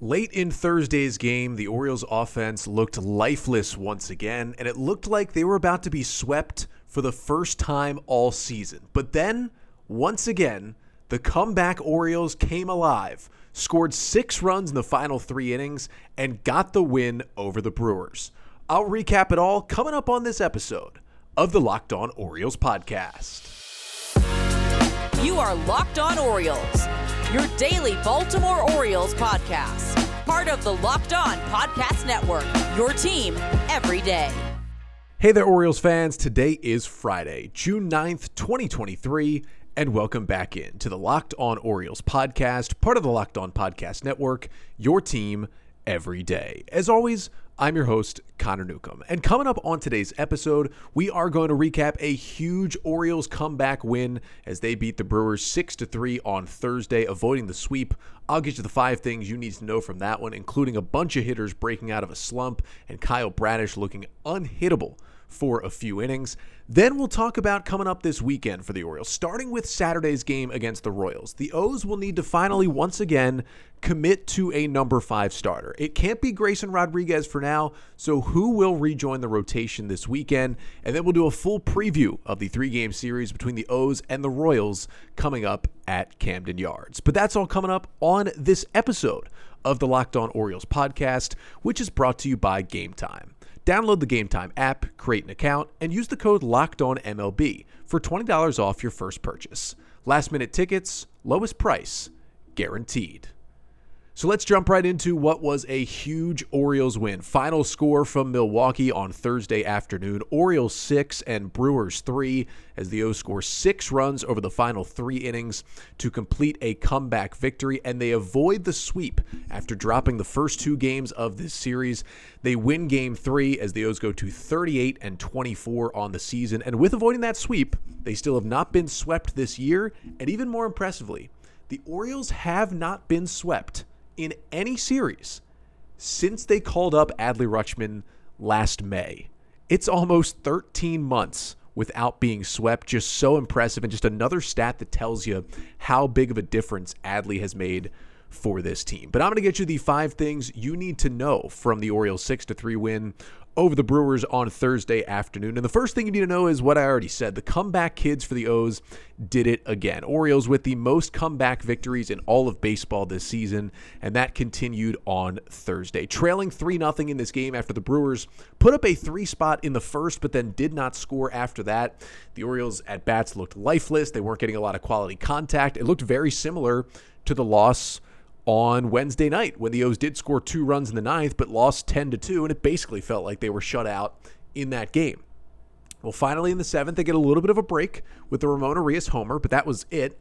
Late in Thursday's game, the Orioles offense looked lifeless once again, and it looked like they were about to be swept for the first time all season. But then, once again, the comeback Orioles came alive, scored six runs in the final three innings, and got the win over the Brewers. I'll recap it all coming up on this episode of the Locked On Orioles podcast. You are Locked On Orioles your daily Baltimore Orioles podcast. Part of the Locked On Podcast Network, your team every day. Hey there, Orioles fans. Today is Friday, June 9th, 2023, and welcome back in to the Locked On Orioles podcast, part of the Locked On Podcast Network, your team every day. As always, I'm your host, Connor Newcomb. And coming up on today's episode, we are going to recap a huge Orioles comeback win as they beat the Brewers 6 3 on Thursday, avoiding the sweep. I'll get you the five things you need to know from that one, including a bunch of hitters breaking out of a slump and Kyle Bradish looking unhittable for a few innings. Then we'll talk about coming up this weekend for the Orioles, starting with Saturday's game against the Royals. The O's will need to finally, once again, commit to a number five starter. It can't be Grayson Rodriguez for now, so who will rejoin the rotation this weekend? And then we'll do a full preview of the three game series between the O's and the Royals coming up at Camden Yards. But that's all coming up on this episode of the Locked On Orioles podcast, which is brought to you by Gametime. Download the Gametime app, create an account, and use the code LOCKEDONMLB for $20 off your first purchase. Last minute tickets, lowest price, guaranteed. So let's jump right into what was a huge Orioles win. Final score from Milwaukee on Thursday afternoon Orioles 6 and Brewers 3 as the O's score six runs over the final three innings to complete a comeback victory, and they avoid the sweep after dropping the first two games of this series. They win game three as the O's go to 38 and 24 on the season. And with avoiding that sweep, they still have not been swept this year. And even more impressively, the Orioles have not been swept in any series since they called up Adley Rutschman last May. It's almost 13 months without being swept. Just so impressive. And just another stat that tells you how big of a difference Adley has made for this team. But I'm going to get you the five things you need to know from the Orioles 6 to 3 win over the Brewers on Thursday afternoon. And the first thing you need to know is what I already said. The comeback kids for the O's did it again. Orioles with the most comeback victories in all of baseball this season, and that continued on Thursday. Trailing 3 0 in this game after the Brewers put up a three spot in the first, but then did not score after that. The Orioles at bats looked lifeless. They weren't getting a lot of quality contact. It looked very similar to the loss on Wednesday night when the O's did score two runs in the ninth, but lost 10 to 2, and it basically felt like they were shut out in that game. Well, finally in the seventh, they get a little bit of a break with the Ramon Urias homer, but that was it.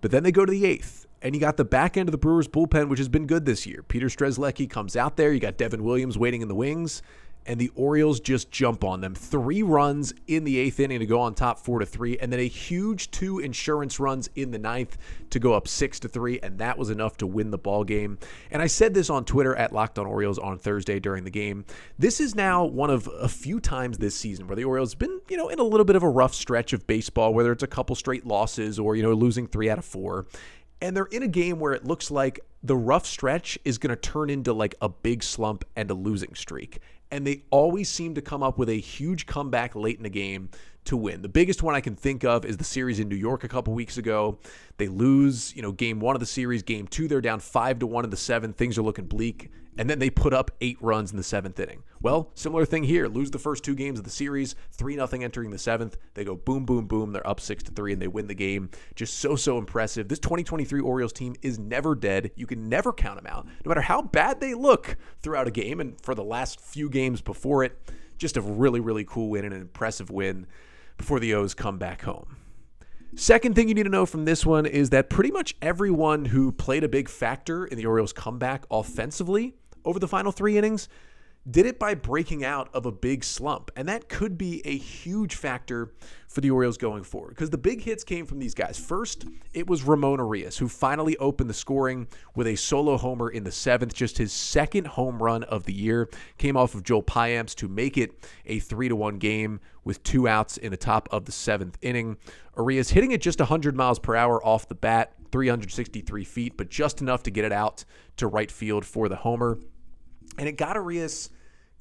But then they go to the eighth, and you got the back end of the Brewers bullpen, which has been good this year. Peter Strzelecki comes out there. You got Devin Williams waiting in the wings and the Orioles just jump on them. Three runs in the eighth inning to go on top four to three, and then a huge two insurance runs in the ninth to go up six to three, and that was enough to win the ball game. And I said this on Twitter at Locked On Orioles on Thursday during the game. This is now one of a few times this season where the Orioles have been, you know, in a little bit of a rough stretch of baseball, whether it's a couple straight losses or, you know, losing three out of four. And they're in a game where it looks like the rough stretch is going to turn into like a big slump and a losing streak. And they always seem to come up with a huge comeback late in the game to win. The biggest one I can think of is the series in New York a couple weeks ago. They lose, you know, game one of the series, game two, they're down five to one in the seventh. Things are looking bleak and then they put up eight runs in the seventh inning. Well, similar thing here. Lose the first two games of the series, three nothing entering the seventh. They go boom, boom, boom. They're up six to three, and they win the game. Just so so impressive. This 2023 Orioles team is never dead. You can never count them out, no matter how bad they look throughout a game. And for the last few games before it, just a really really cool win and an impressive win before the O's come back home. Second thing you need to know from this one is that pretty much everyone who played a big factor in the Orioles' comeback offensively over the final three innings did it by breaking out of a big slump. And that could be a huge factor for the Orioles going forward because the big hits came from these guys. First, it was Ramon Urias, who finally opened the scoring with a solo homer in the seventh, just his second home run of the year. Came off of Joel Payamps to make it a 3 to 1 game with two outs in the top of the seventh inning. Urias hitting it just 100 miles per hour off the bat, 363 feet, but just enough to get it out to right field for the homer. And it got Urias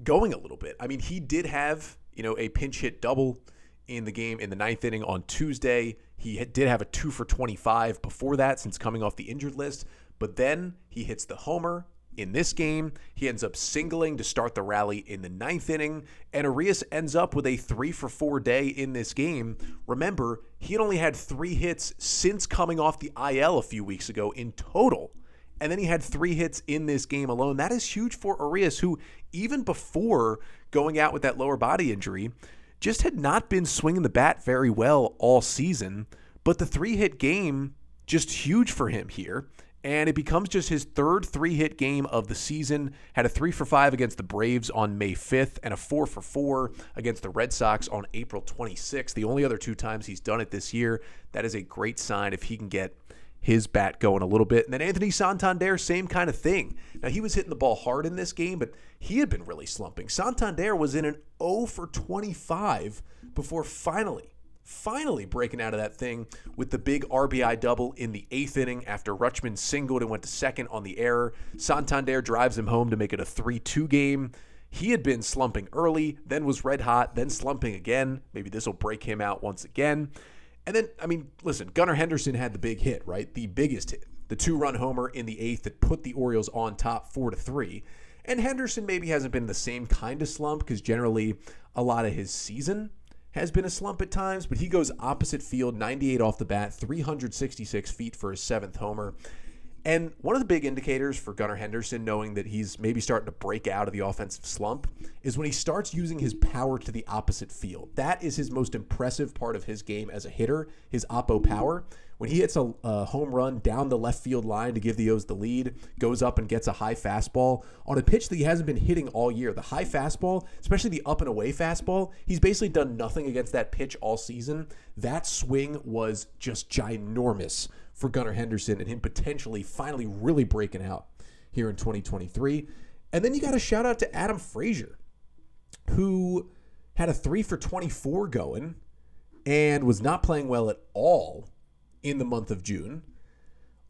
going a little bit. I mean, he did have, you know, a pinch hit double in the game in the ninth inning on Tuesday. He did have a two for 25 before that since coming off the injured list, but then he hits the homer in this game. He ends up singling to start the rally in the ninth inning, and Urias ends up with a three for four day in this game. Remember, he had only had three hits since coming off the IL a few weeks ago in total. And then he had three hits in this game alone. That is huge for Urias, who, even before going out with that lower body injury, just had not been swinging the bat very well all season. But the three hit game, just huge for him here. And it becomes just his third three hit game of the season. Had a three for five against the Braves on May 5th and a four for four against the Red Sox on April 26th. The only other two times he's done it this year. That is a great sign if he can get his bat going a little bit. And then Anthony Santander, same kind of thing. Now, he was hitting the ball hard in this game, but he had been really slumping. Santander was in an 0 for 25 before finally, finally breaking out of that thing with the big RBI double in the eighth inning after Rutschman singled and went to second on the error. Santander drives him home to make it a 3 2 game. He had been slumping early, then was red hot, then slumping again. Maybe this will break him out once again. And then, I mean, listen, Gunnar Henderson had the big hit, right? The biggest hit, the two-run homer in the eighth that put the Orioles on top four to three. And Henderson maybe hasn't been the same kind of slump because generally a lot of his season has been a slump at times, but he goes opposite field, 98 off the bat, 366 feet for his seventh homer. And one of the big indicators for Gunnar Henderson knowing that he's maybe starting to break out of the offensive slump is when he starts using his power to the opposite field. That is his most impressive part of his game as a hitter, his oppo power. When he hits a, a, home run down the left field line to give the O's the lead, goes up and gets a high fastball on a pitch that he hasn't been hitting all year. The high fastball, especially the up and away fastball, he's basically done nothing against that pitch all season. That swing was just ginormous for Gunnar Henderson and him potentially finally really breaking out here in 2023. And then you got a shout out to Adam Frazier, who had a three for 24 going and was not playing well at all in the month of June.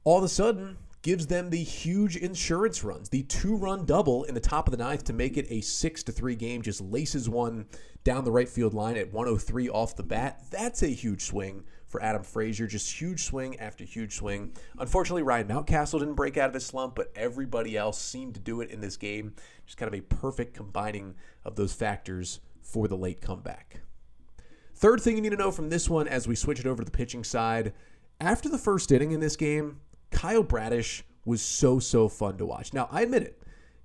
All of a sudden, gives them the huge insurance runs, the two-run double in the top of the ninth to make it a six to three game. Just laces one down the right field line at 103 off the bat. That's a huge swing for Adam Frazier. Just huge swing after huge swing. Unfortunately, Ryan Mountcastle didn't break out of his slump, but everybody else seemed to do it in this game. Just kind of a perfect combining of those factors for the late comeback. Third thing you need to know from this one as we switch it over to the pitching side. After the first inning in this game, Kyle Bradish was so, so fun to watch. Now, I admit it.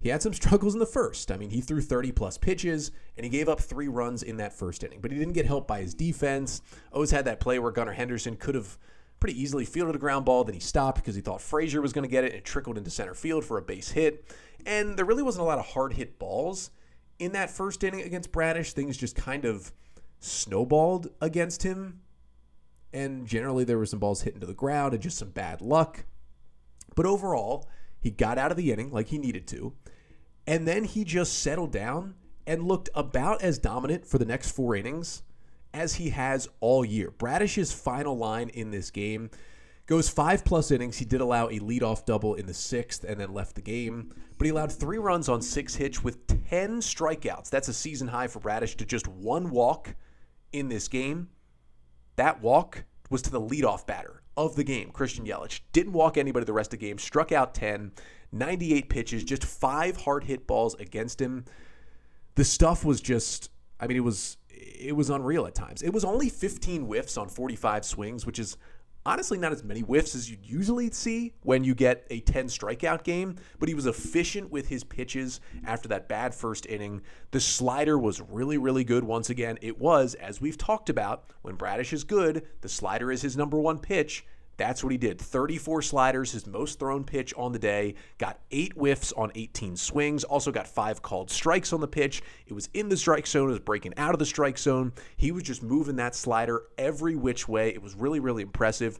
He had some struggles in the first. I mean, he threw 30 plus pitches and he gave up three runs in that first inning, but he didn't get helped by his defense. O's had that play where Gunnar Henderson could have pretty easily fielded a ground ball, then he stopped because he thought Frazier was going to get it and it trickled into center field for a base hit. And there really wasn't a lot of hard hit balls in that first inning against Bradish. Things just kind of snowballed against him. And generally, there were some balls hit into the ground and just some bad luck. But overall, he got out of the inning like he needed to. And then he just settled down and looked about as dominant for the next four innings as he has all year. Bradish's final line in this game goes five plus innings. He did allow a leadoff double in the sixth and then left the game, but he allowed three runs on six hits with 10 strikeouts. That's a season high for Bradish to just one walk in this game. That walk was to the leadoff batter of the game, Christian Yelich. Didn't walk anybody the rest of the game, struck out 10. 98 pitches, just five hard hit balls against him. The stuff was just, I mean, it was it was unreal at times. It was only 15 whiffs on 45 swings, which is honestly not as many whiffs as you'd usually see when you get a 10 strikeout game, but he was efficient with his pitches after that bad first inning. The slider was really, really good once again. It was, as we've talked about, when Bradish is good, the slider is his number one pitch. That's what he did. 34 sliders, his most thrown pitch on the day. Got eight whiffs on 18 swings. Also got five called strikes on the pitch. It was in the strike zone. It was breaking out of the strike zone. He was just moving that slider every which way. It was really, really impressive.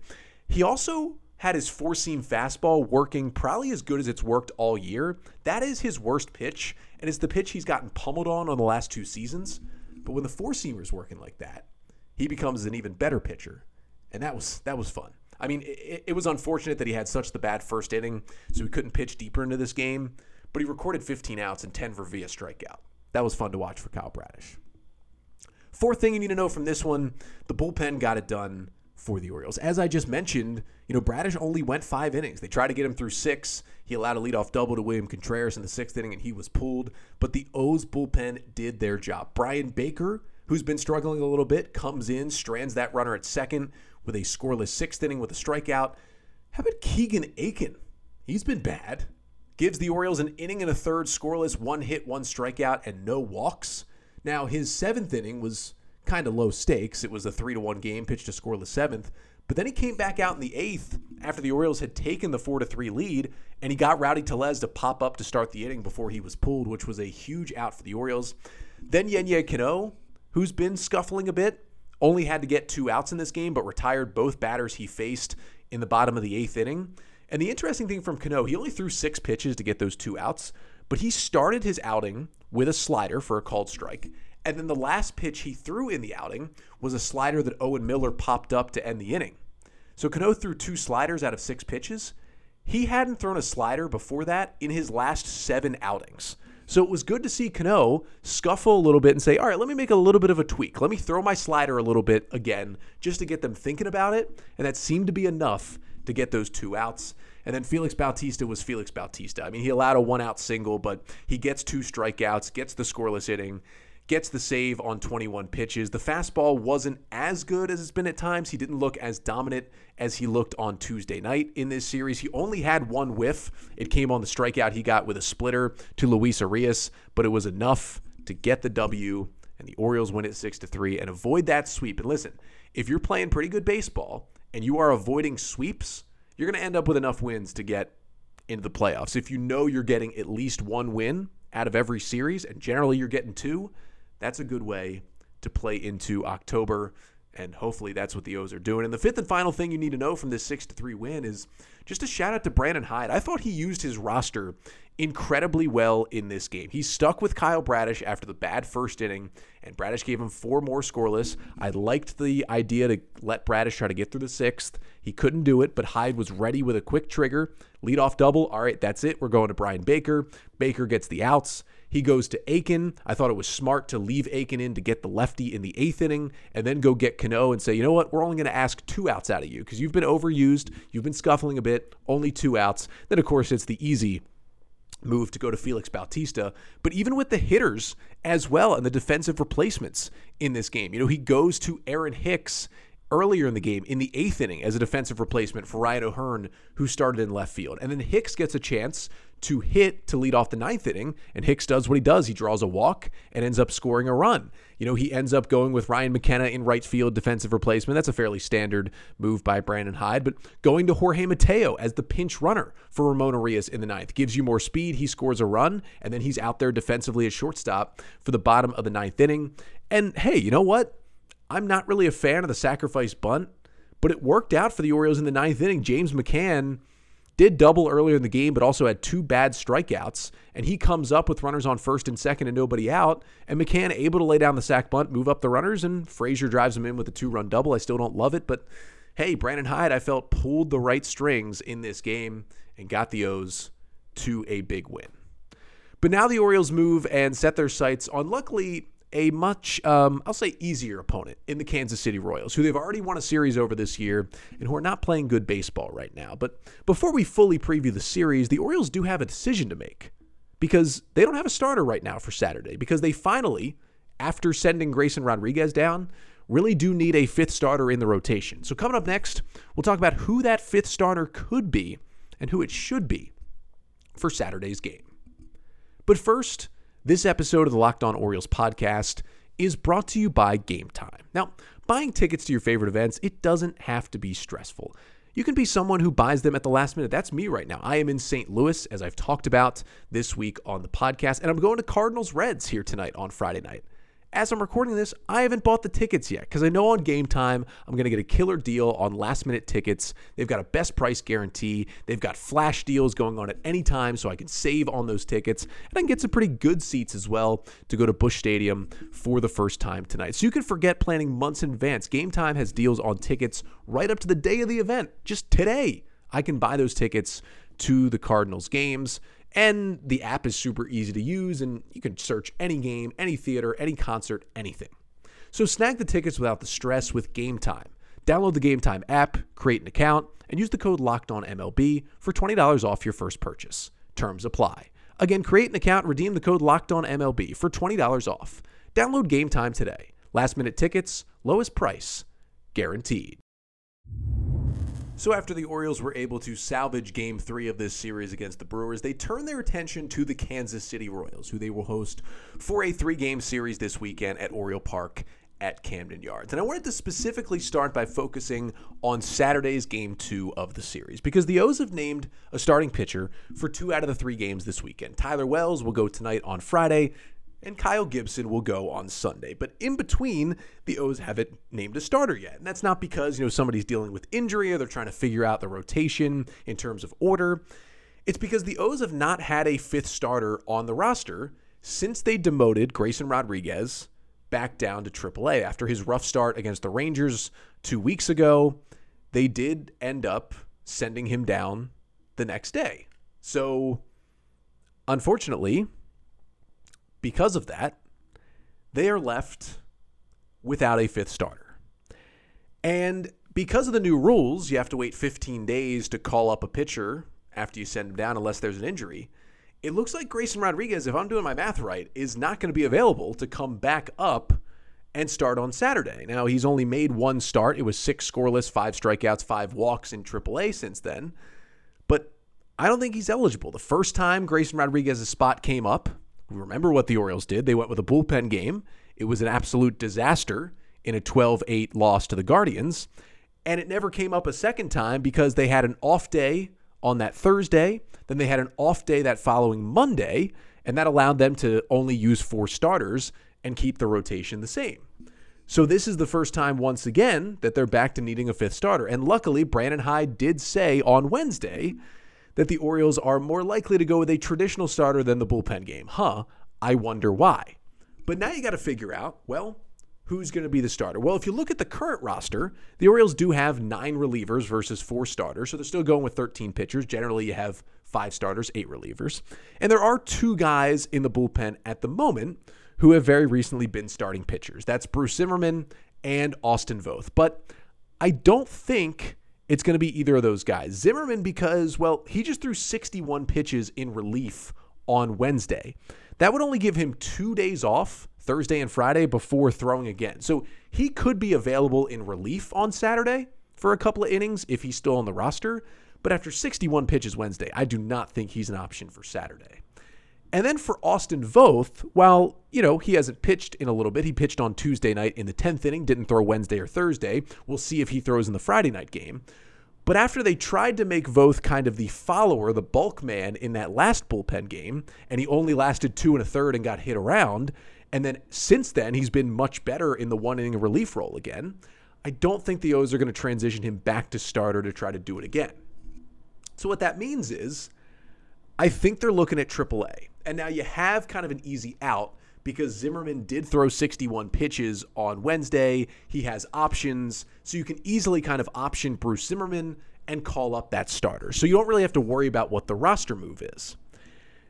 He also had his four seam fastball working probably as good as it's worked all year. That is his worst pitch, and it's the pitch he's gotten pummeled on on the last two seasons. But when the four seamer is working like that, he becomes an even better pitcher, and that was that was fun. I mean, it, it was unfortunate that he had such the bad first inning, so he couldn't pitch deeper into this game. But he recorded 15 outs and 10 for via strikeout. That was fun to watch for Kyle Bradish. Fourth thing you need to know from this one the bullpen got it done for the Orioles. As I just mentioned, you know, Bradish only went five innings. They tried to get him through six. He allowed a leadoff double to William Contreras in the sixth inning, and he was pulled. But the O's bullpen did their job. Bryan Baker, who's been struggling a little bit, comes in, strands that runner at second with a scoreless sixth inning with a strikeout. How about Keegan Akin? He's been bad. Gives the Orioles an inning and a third, scoreless, one hit, one strikeout, and no walks. Now, his seventh inning was kind of low stakes. It was a three to one game, pitched a scoreless seventh. But then he came back out in the eighth after the Orioles had taken the four to three lead, and he got Rowdy Tellez to pop up to start the inning before he was pulled, which was a huge out for the Orioles. Then Yennier Cano, who's been scuffling a bit, only had to get two outs in this game, but retired both batters he faced in the bottom of the eighth inning. And the interesting thing from Cano, he only threw six pitches to get those two outs, but he started his outing with a slider for a called strike. And then the last pitch he threw in the outing was a slider that Owen Miller popped up to end the inning. So Cano threw two sliders out of six pitches. He hadn't thrown a slider before that in his last seven outings. So it was good to see Cano scuffle a little bit and say, all right, let me make a little bit of a tweak. Let me throw my slider a little bit again just to get them thinking about it. And that seemed to be enough to get those two outs. And then Felix Bautista was Felix Bautista. I mean, he allowed a one out single, but he gets two strikeouts, gets the scoreless inning gets the save on 21 pitches. The fastball wasn't as good as it's been at times. He didn't look as dominant as he looked on Tuesday night in this series. He only had one whiff. It came on the strikeout he got with a splitter to Luis Urias, but it was enough to get the W and the Orioles win it 6 to 3 and avoid that sweep. And listen, if you're playing pretty good baseball and you are avoiding sweeps, you're going to end up with enough wins to get into the playoffs. If you know you're getting at least one win out of every series and generally you're getting two, that's a good way to play into October. And hopefully that's what the O's are doing. And the fifth and final thing you need to know from this 6 to 3 win is just a shout out to Brandon Hyde. I thought he used his roster incredibly well in this game. He stuck with Kyle Bradish after the bad first inning, and Bradish gave him four more scoreless. I liked the idea to let Bradish try to get through the sixth. He couldn't do it, but Hyde was ready with a quick trigger. Lead off double. All right, that's it. We're going to Bryan Baker. Baker gets the outs. He goes to Akin. I thought it was smart to leave Akin in to get the lefty in the eighth inning and then go get Cano and say, you know what, we're only going to ask two outs out of you because you've been overused. You've been scuffling a bit, only two outs. Then, of course, it's the easy move to go to Felix Bautista. But even with the hitters as well and the defensive replacements in this game, you know, he goes to Aaron Hicks earlier in the game in the eighth inning as a defensive replacement for Ryan O'Hearn, who started in left field. And then Hicks gets a chance to hit to lead off the ninth inning, and Hicks does what he does. He draws a walk and ends up scoring a run. You know, he ends up going with Ryan McKenna in right field defensive replacement. That's a fairly standard move by Brandon Hyde, but going to Jorge Mateo as the pinch runner for Ramon Urias in the ninth gives you more speed. He scores a run, and then he's out there defensively at shortstop for the bottom of the ninth inning. And hey, you know what? I'm not really a fan of the sacrifice bunt, but it worked out for the Orioles in the ninth inning. James McCann did double earlier in the game, but also had two bad strikeouts. And he comes up with runners on first and second and nobody out. And McCann able to lay down the sac bunt, move up the runners, and Frazier drives him in with a two run double. I still don't love it, but hey, Brandon Hyde, I felt pulled the right strings in this game and got the O's to a big win. But now the Orioles move and set their sights on, luckily, a much, um, I'll say, easier opponent in the Kansas City Royals, who they've already won a series over this year and who are not playing good baseball right now. But before we fully preview the series, the Orioles do have a decision to make because they don't have a starter right now for Saturday because they finally, after sending Grayson Rodriguez down, really do need a fifth starter in the rotation. So, coming up next, we'll talk about who that fifth starter could be and who it should be for Saturday's game. But first, this episode of the Locked On Orioles podcast is brought to you by Gametime. Now, buying tickets to your favorite events, it doesn't have to be stressful. you can be someone who buys them at the last minute. That's me right now. I am in St. Louis, as I've talked about this week on the podcast, and I'm going to Cardinals Reds here tonight on Friday night as I'm recording this, I haven't bought the tickets yet because I know on Gametime I'm going to get a killer deal on last minute tickets. They've got a best price guarantee. They've got flash deals going on at any time so I can save on those tickets. And I can get some pretty good seats as well to go to Busch Stadium for the first time tonight. So you can forget planning months in advance. Gametime has deals on tickets right up to the day of the event. Just today, I can buy those tickets to the Cardinals games. And the app is super easy to use, and you can search any game, any theater, any concert, anything. So snag the tickets without the stress with Gametime. Download the Gametime app, create an account, and use the code Locked On MLB for $20 off your first purchase. Terms apply. Again, create an account, redeem the code Locked On MLB for $20 off. Download Gametime today. Last minute tickets, lowest price, guaranteed. So, after the Orioles were able to salvage game three of this series against the Brewers, they turned their attention to the Kansas City Royals, who they will host for a three game series this weekend at Oriole Park at Camden Yards. And I wanted to specifically start by focusing on Saturday's game two of the series because the O's have named a starting pitcher for two out of the three games this weekend. Tyler Wells will go tonight on Friday and Kyle Gibson will go on Sunday. But in between, the O's haven't named a starter yet. And that's not because, you know, somebody's dealing with injury or they're trying to figure out the rotation in terms of order. It's because the O's have not had a fifth starter on the roster since they demoted Grayson Rodriguez back down to AAA after his rough start against the Rangers 2 weeks ago. They did end up sending him down the next day. So, unfortunately, because of that, they are left without a fifth starter. And because of the new rules, you have to wait 15 days to call up a pitcher after you send him down unless there's an injury. It looks like Grayson Rodriguez, if I'm doing my math right, is not going to be available to come back up and start on Saturday. Now, he's only made one start. It was six scoreless, five strikeouts, five walks in AAA since then. But I don't think he's eligible. The first time Grayson Rodriguez's spot came up, Remember what the Orioles did? They went with a bullpen game. It was an absolute disaster in a 12 8 loss to the Guardians. And it never came up a second time because they had an off day on that Thursday. Then they had an off day that following Monday. And that allowed them to only use four starters and keep the rotation the same. So this is the first time once again that they're back to needing a fifth starter. And luckily, Brandon Hyde did say on Wednesday that the Orioles are more likely to go with a traditional starter than the bullpen game. Huh, I wonder why. But now you got to figure out, well, who's going to be the starter? Well, if you look at the current roster, the Orioles do have nine relievers versus four starters, so they're still going with 13 pitchers. Generally, you have five starters, eight relievers. And there are two guys in the bullpen at the moment who have very recently been starting pitchers. That's Bruce Zimmermann and Austin Voth. But I don't think it's going to be either of those guys. Zimmermann, because, well, he just threw 61 pitches in relief on Wednesday. That would only give him two days off, Thursday and Friday, before throwing again. So he could be available in relief on Saturday for a couple of innings if he's still on the roster. But after 61 pitches Wednesday, I do not think he's an option for Saturday. And then for Austin Voth, while, you know, he hasn't pitched in a little bit, he pitched on Tuesday night in the 10th inning, didn't throw Wednesday or Thursday. We'll see if he throws in the Friday night game. But after they tried to make Voth kind of the follower, the bulk man in that last bullpen game, and he only lasted two and a third and got hit around, and then since then he's been much better in the one inning relief role again. I don't think the O's are going to transition him back to starter to try to do it again. So what that means is I think they're looking at AAA. And now you have kind of an easy out because Zimmermann did throw 61 pitches on Wednesday. He has options. So you can easily kind of option Bruce Zimmermann and call up that starter. So you don't really have to worry about what the roster move is.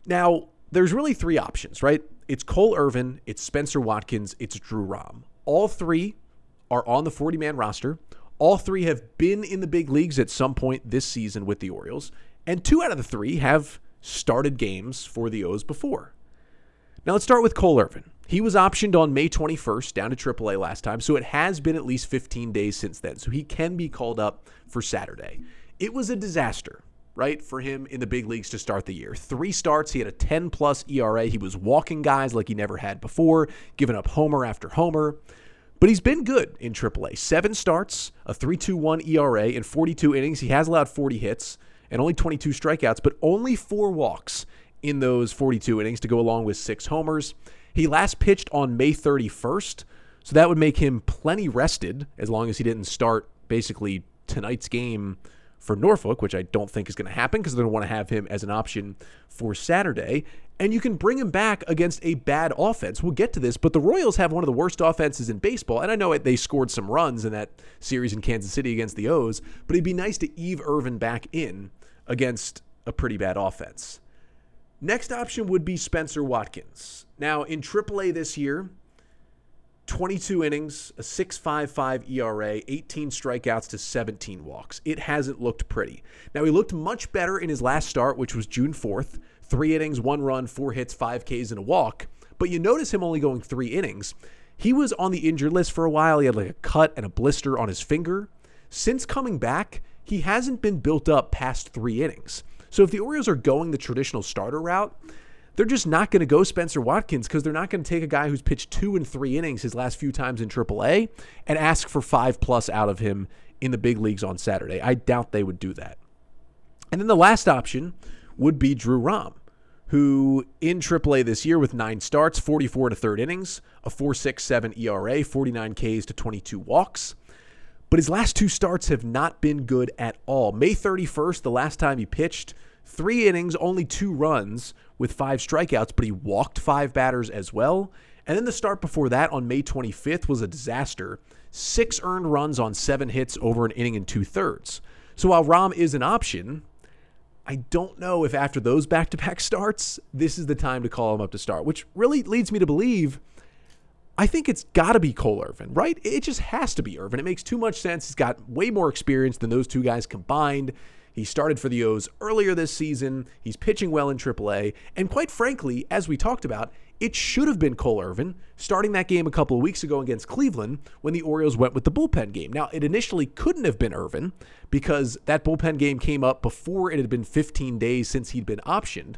Now, there's really three options, right? It's Cole Irvin, it's Spenser Watkins, it's Drew Rom. All three are on the 40 man roster. All three have been in the big leagues at some point this season with the Orioles. And two out of the three have started games for the O's before. Now let's start with Cole Irvin. He was optioned on May 21st down to AAA last time, so it has been at least 15 days since then. So he can be called up for Saturday. It was a disaster, right, for him in the big leagues to start the year. Three starts, he had a 10 plus ERA. He was walking guys like he never had before, giving up homer after homer. But he's been good in AAA. Seven starts, a 3.21 ERA in 42 innings. He has allowed 40 hits and only 22 strikeouts, but only four walks in those 42 innings to go along with six homers. He last pitched on May 31st, so that would make him plenty rested as long as he didn't start basically tonight's game for Norfolk, which I don't think is going to happen because they're going to want to have him as an option for Saturday. And you can bring him back against a bad offense. We'll get to this, but the Royals have one of the worst offenses in baseball. And I know they scored some runs in that series in Kansas City against the O's, but it'd be nice to Eve Irvin back in against a pretty bad offense. Next option would be Spenser Watkins. Now, in AAA this year, 22 innings, a 6.55 ERA, 18 strikeouts to 17 walks. It hasn't looked pretty. Now, he looked much better in his last start, which was June 4th. Three innings, one run, four hits, five Ks, and a walk. But you notice him only going three innings. He was on the injured list for a while. He had like a cut and a blister on his finger. Since coming back, he hasn't been built up past three innings. So if the Orioles are going the traditional starter route, they're just not going to go Spenser Watkins because they're not going to take a guy who's pitched two and three innings his last few times in AAA and ask for five plus out of him in the big leagues on Saturday. I doubt they would do that. And then the last option would be Drew Rom, who in AAA this year with nine starts, 44 to third innings, a 4.67 ERA, 49 Ks to 22 walks. But his last two starts have not been good at all. May 31st, the last time he pitched, three innings, only two runs with five strikeouts, but he walked five batters as well. And then the start before that on May 25th was a disaster. Six earned runs on seven hits over an inning and two thirds. So while Rom is an option, I don't know if after those back to back starts, this is the time to call him up to start, which really leads me to believe I think it's got to be Cole Irvin, right? It just has to be Irvin. It makes too much sense. He's got way more experience than those two guys combined. He started for the O's earlier this season. He's pitching well in AAA. And quite frankly, as we talked about, it should have been Cole Irvin starting that game a couple of weeks ago against Cleveland when the Orioles went with the bullpen game. Now, it initially couldn't have been Irvin because that bullpen game came up before it had been 15 days since he'd been optioned.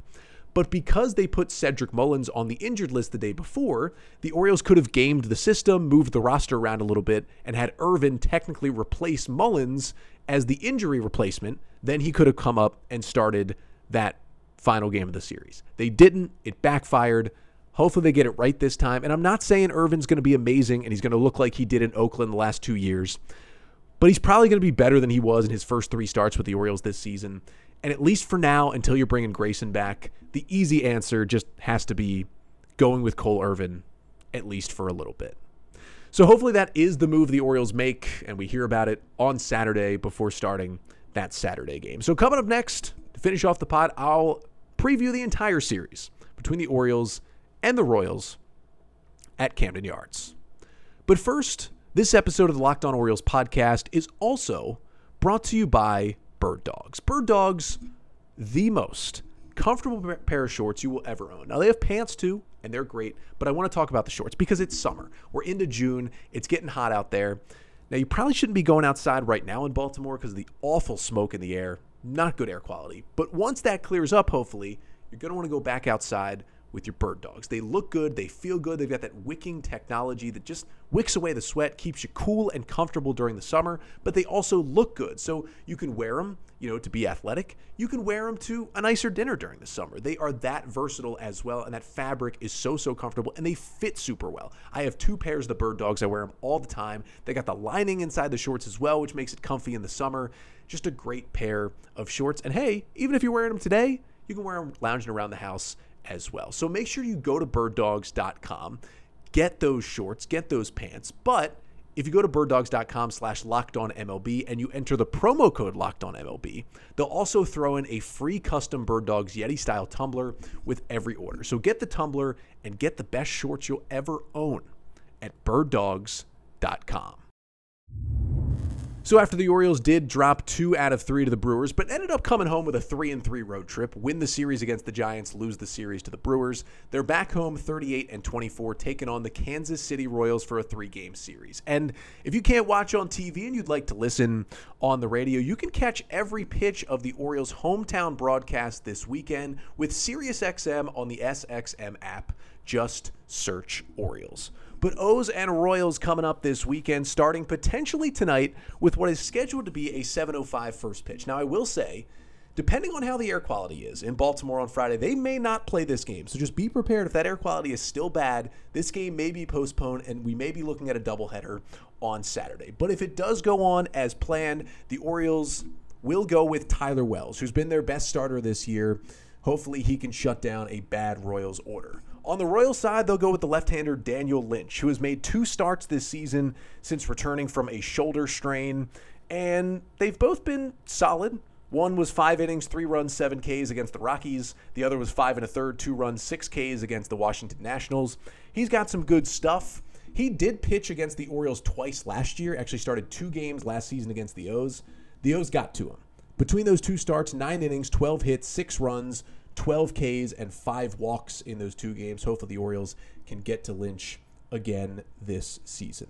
But because they put Cedric Mullins on the injured list the day before, the Orioles could have gamed the system, moved the roster around a little bit, and had Irvin technically replace Mullins as the injury replacement. Then he could have come up and started that final game of the series. They didn't. It backfired. Hopefully they get it right this time. And I'm not saying Irvin's going to be amazing and he's going to look like he did in Oakland the last two years, but he's probably going to be better than he was in his first three starts with the Orioles this season. And at least for now, until you're bringing Grayson back, the easy answer just has to be going with Cole Irvin, at least for a little bit. So hopefully that is the move the Orioles make, and we hear about it on Saturday before starting that Saturday game. So coming up next, to finish off the pod, I'll preview the entire series between the Orioles and the Royals at Camden Yards. But first, this episode of the Locked On Orioles podcast is also brought to you by Bird Dogs. Bird Dogs, the most comfortable pair of shorts you will ever own. Now, they have pants too, and they're great, but I want to talk about the shorts because it's summer. We're into June, it's getting hot out there. Now, you probably shouldn't be going outside right now in Baltimore because of the awful smoke in the air. Not good air quality. But once that clears up, hopefully, you're going to want to go back outside with your bird dogs. They look good, they feel good, they've got that wicking technology that just wicks away the sweat, keeps you cool and comfortable during the summer, but they also look good. So you can wear them, you know, to be athletic. You can wear them to a nicer dinner during the summer. They are that versatile as well, and that fabric is so so comfortable and they fit super well. I have two pairs of the bird dogs. I wear them all the time. They got the lining inside the shorts as well, which makes it comfy in the summer. Just a great pair of shorts. And hey, even if you're wearing them today, you can wear them lounging around the house as well. So make sure you go to birddogs.com, get those shorts, get those pants. But if you go to birddogs.com slash locked on MLB and you enter the promo code locked on MLB, they'll also throw in a free custom Bird Dogs Yeti style tumbler with every order. So get the tumbler and get the best shorts you'll ever own at birddogs.com. So after the Orioles did drop two out of three to the Brewers, but ended up coming home with a three and three road trip, win the series against the Giants, lose the series to the Brewers. They're back home 38 and 24, taking on the Kansas City Royals for a three game series. And if you can't watch on TV and you'd like to listen on the radio, you can catch every pitch of the Orioles' hometown broadcast this weekend with SiriusXM on the SXM app. Just search Orioles. But O's and Royals coming up this weekend, starting potentially tonight with what is scheduled to be a 7:05 first pitch. Now, I will say, depending on how the air quality is in Baltimore on Friday, they may not play this game. So just be prepared if that air quality is still bad. This game may be postponed, and we may be looking at a doubleheader on Saturday. But if it does go on as planned, the Orioles will go with Tyler Wells, who's been their best starter this year. Hopefully, he can shut down a bad Royals order. On the Royals side, they'll go with the left hander Daniel Lynch, who has made two starts this season since returning from a shoulder strain, and they've both been solid. One was five innings, three runs, seven Ks against the Rockies. The other was five and a third, two runs, six Ks against the Washington Nationals. He's got some good stuff. He did pitch against the Orioles twice last year, actually started two games last season against the O's. The O's got to him. Between those two starts, nine innings, 12 hits, six runs, 12 Ks, and five walks in those two games. Hopefully, the Orioles can get to Lynch again this season.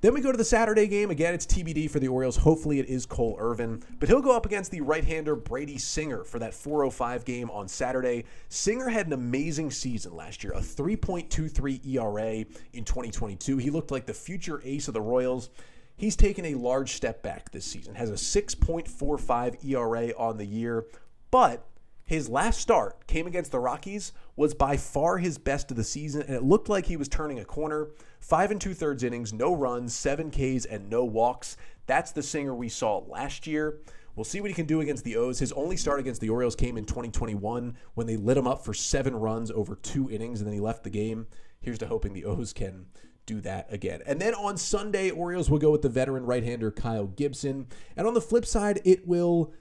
Then we go to the Saturday game. Again, it's TBD for the Orioles. Hopefully, it is Cole Irvin. But he'll go up against the right hander Brady Singer for that 405 game on Saturday. Singer had an amazing season last year, a 3.23 ERA in 2022. He looked like the future ace of the Royals. He's taken a large step back this season, has a 6.45 ERA on the year, but his last start came against the Rockies was by far his best of the season, and it looked like he was turning a corner. Five and two thirds innings, no runs, seven Ks, and no walks. That's the singer we saw last year. We'll see what he can do against the O's. His only start against the Orioles came in 2021 when they lit him up for seven runs over two innings, and then he left the game. Here's to hoping the O's can do that again. And then on Sunday, Orioles will go with the veteran right-hander Kyle Gibson. And on the flip side, it will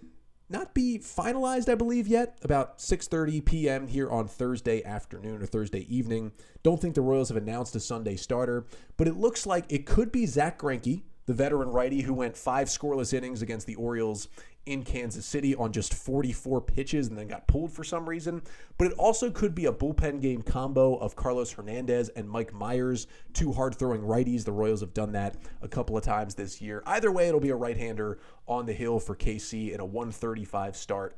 not be finalized, I believe, yet. About 6:30 p.m. here on Thursday afternoon or Thursday evening. Don't think the Royals have announced a Sunday starter, but it looks like it could be Zack Greinke, the veteran righty who went five scoreless innings against the Orioles in Kansas City on just 44 pitches and then got pulled for some reason. But it also could be a bullpen game combo of Carlos Hernandez and Mike Mayers, two hard throwing righties. The Royals have done that a couple of times this year. Either way, it'll be a right hander on the hill for KC in a 135 start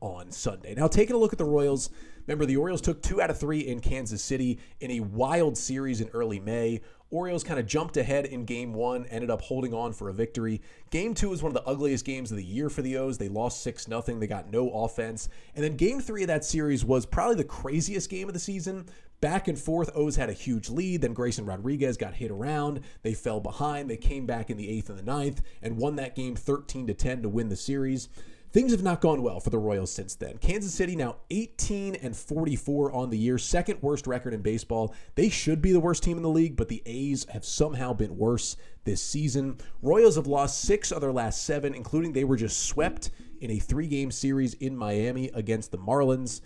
on Sunday. Now, taking a look at the Royals, remember the Orioles took two out of three in Kansas City in a wild series in early May. Orioles kind of jumped ahead in game one, ended up holding on for a victory. Game two was one of the ugliest games of the year for the O's. They lost 6 0. They got no offense. And then game three of that series was probably the craziest game of the season. Back and forth, O's had a huge lead. Then Grayson Rodriguez got hit around. They fell behind. They came back in the eighth and the ninth and won that game 13 to 10 to win the series. Things have not gone well for the Royals since then. Kansas City now 18 and 44 on the year, second worst record in baseball. They should be the worst team in the league, but the A's have somehow been worse this season. Royals have lost six of their last seven, including they were just swept in a three game series in Miami against the Marlins.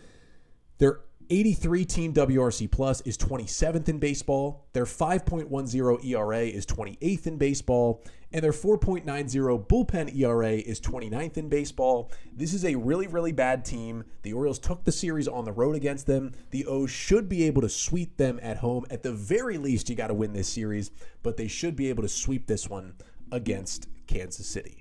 Their 83 team WRC plus is 27th in baseball. Their 5.10 ERA is 28th in baseball. And their 4.90 bullpen ERA is 29th in baseball. This is a really, really bad team. The Orioles took the series on the road against them. The O's should be able to sweep them at home. At the very least, you got to win this series, but they should be able to sweep this one against Kansas City.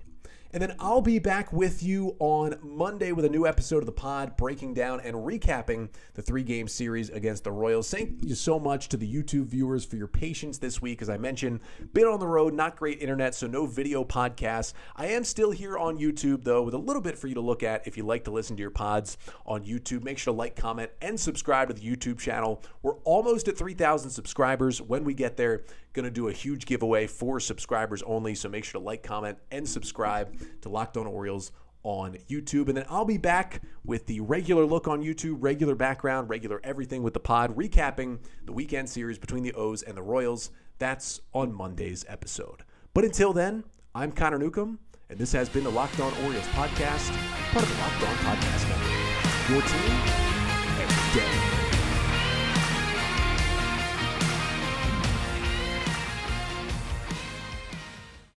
And then I'll be back with you on Monday with a new episode of the pod, breaking down and recapping the three game series against the Royals. Thank you so much to the YouTube viewers for your patience this week. As I mentioned, been on the road, not great internet, so no video podcasts. I am still here on YouTube, though, with a little bit for you to look at if you like to listen to your pods on YouTube. Make sure to like, comment, and subscribe to the YouTube channel. We're almost at 3,000 subscribers. When we get there, going to do a huge giveaway for subscribers only. So make sure to like, comment, and subscribe to Locked On Orioles on YouTube. And then I'll be back with the regular look on YouTube, regular background, regular everything with the pod, recapping the weekend series between the O's and the Royals. That's on Monday's episode. But until then, I'm Connor Newcomb, and this has been the Locked On Orioles podcast, part of the Locked On Podcast Network. Your team.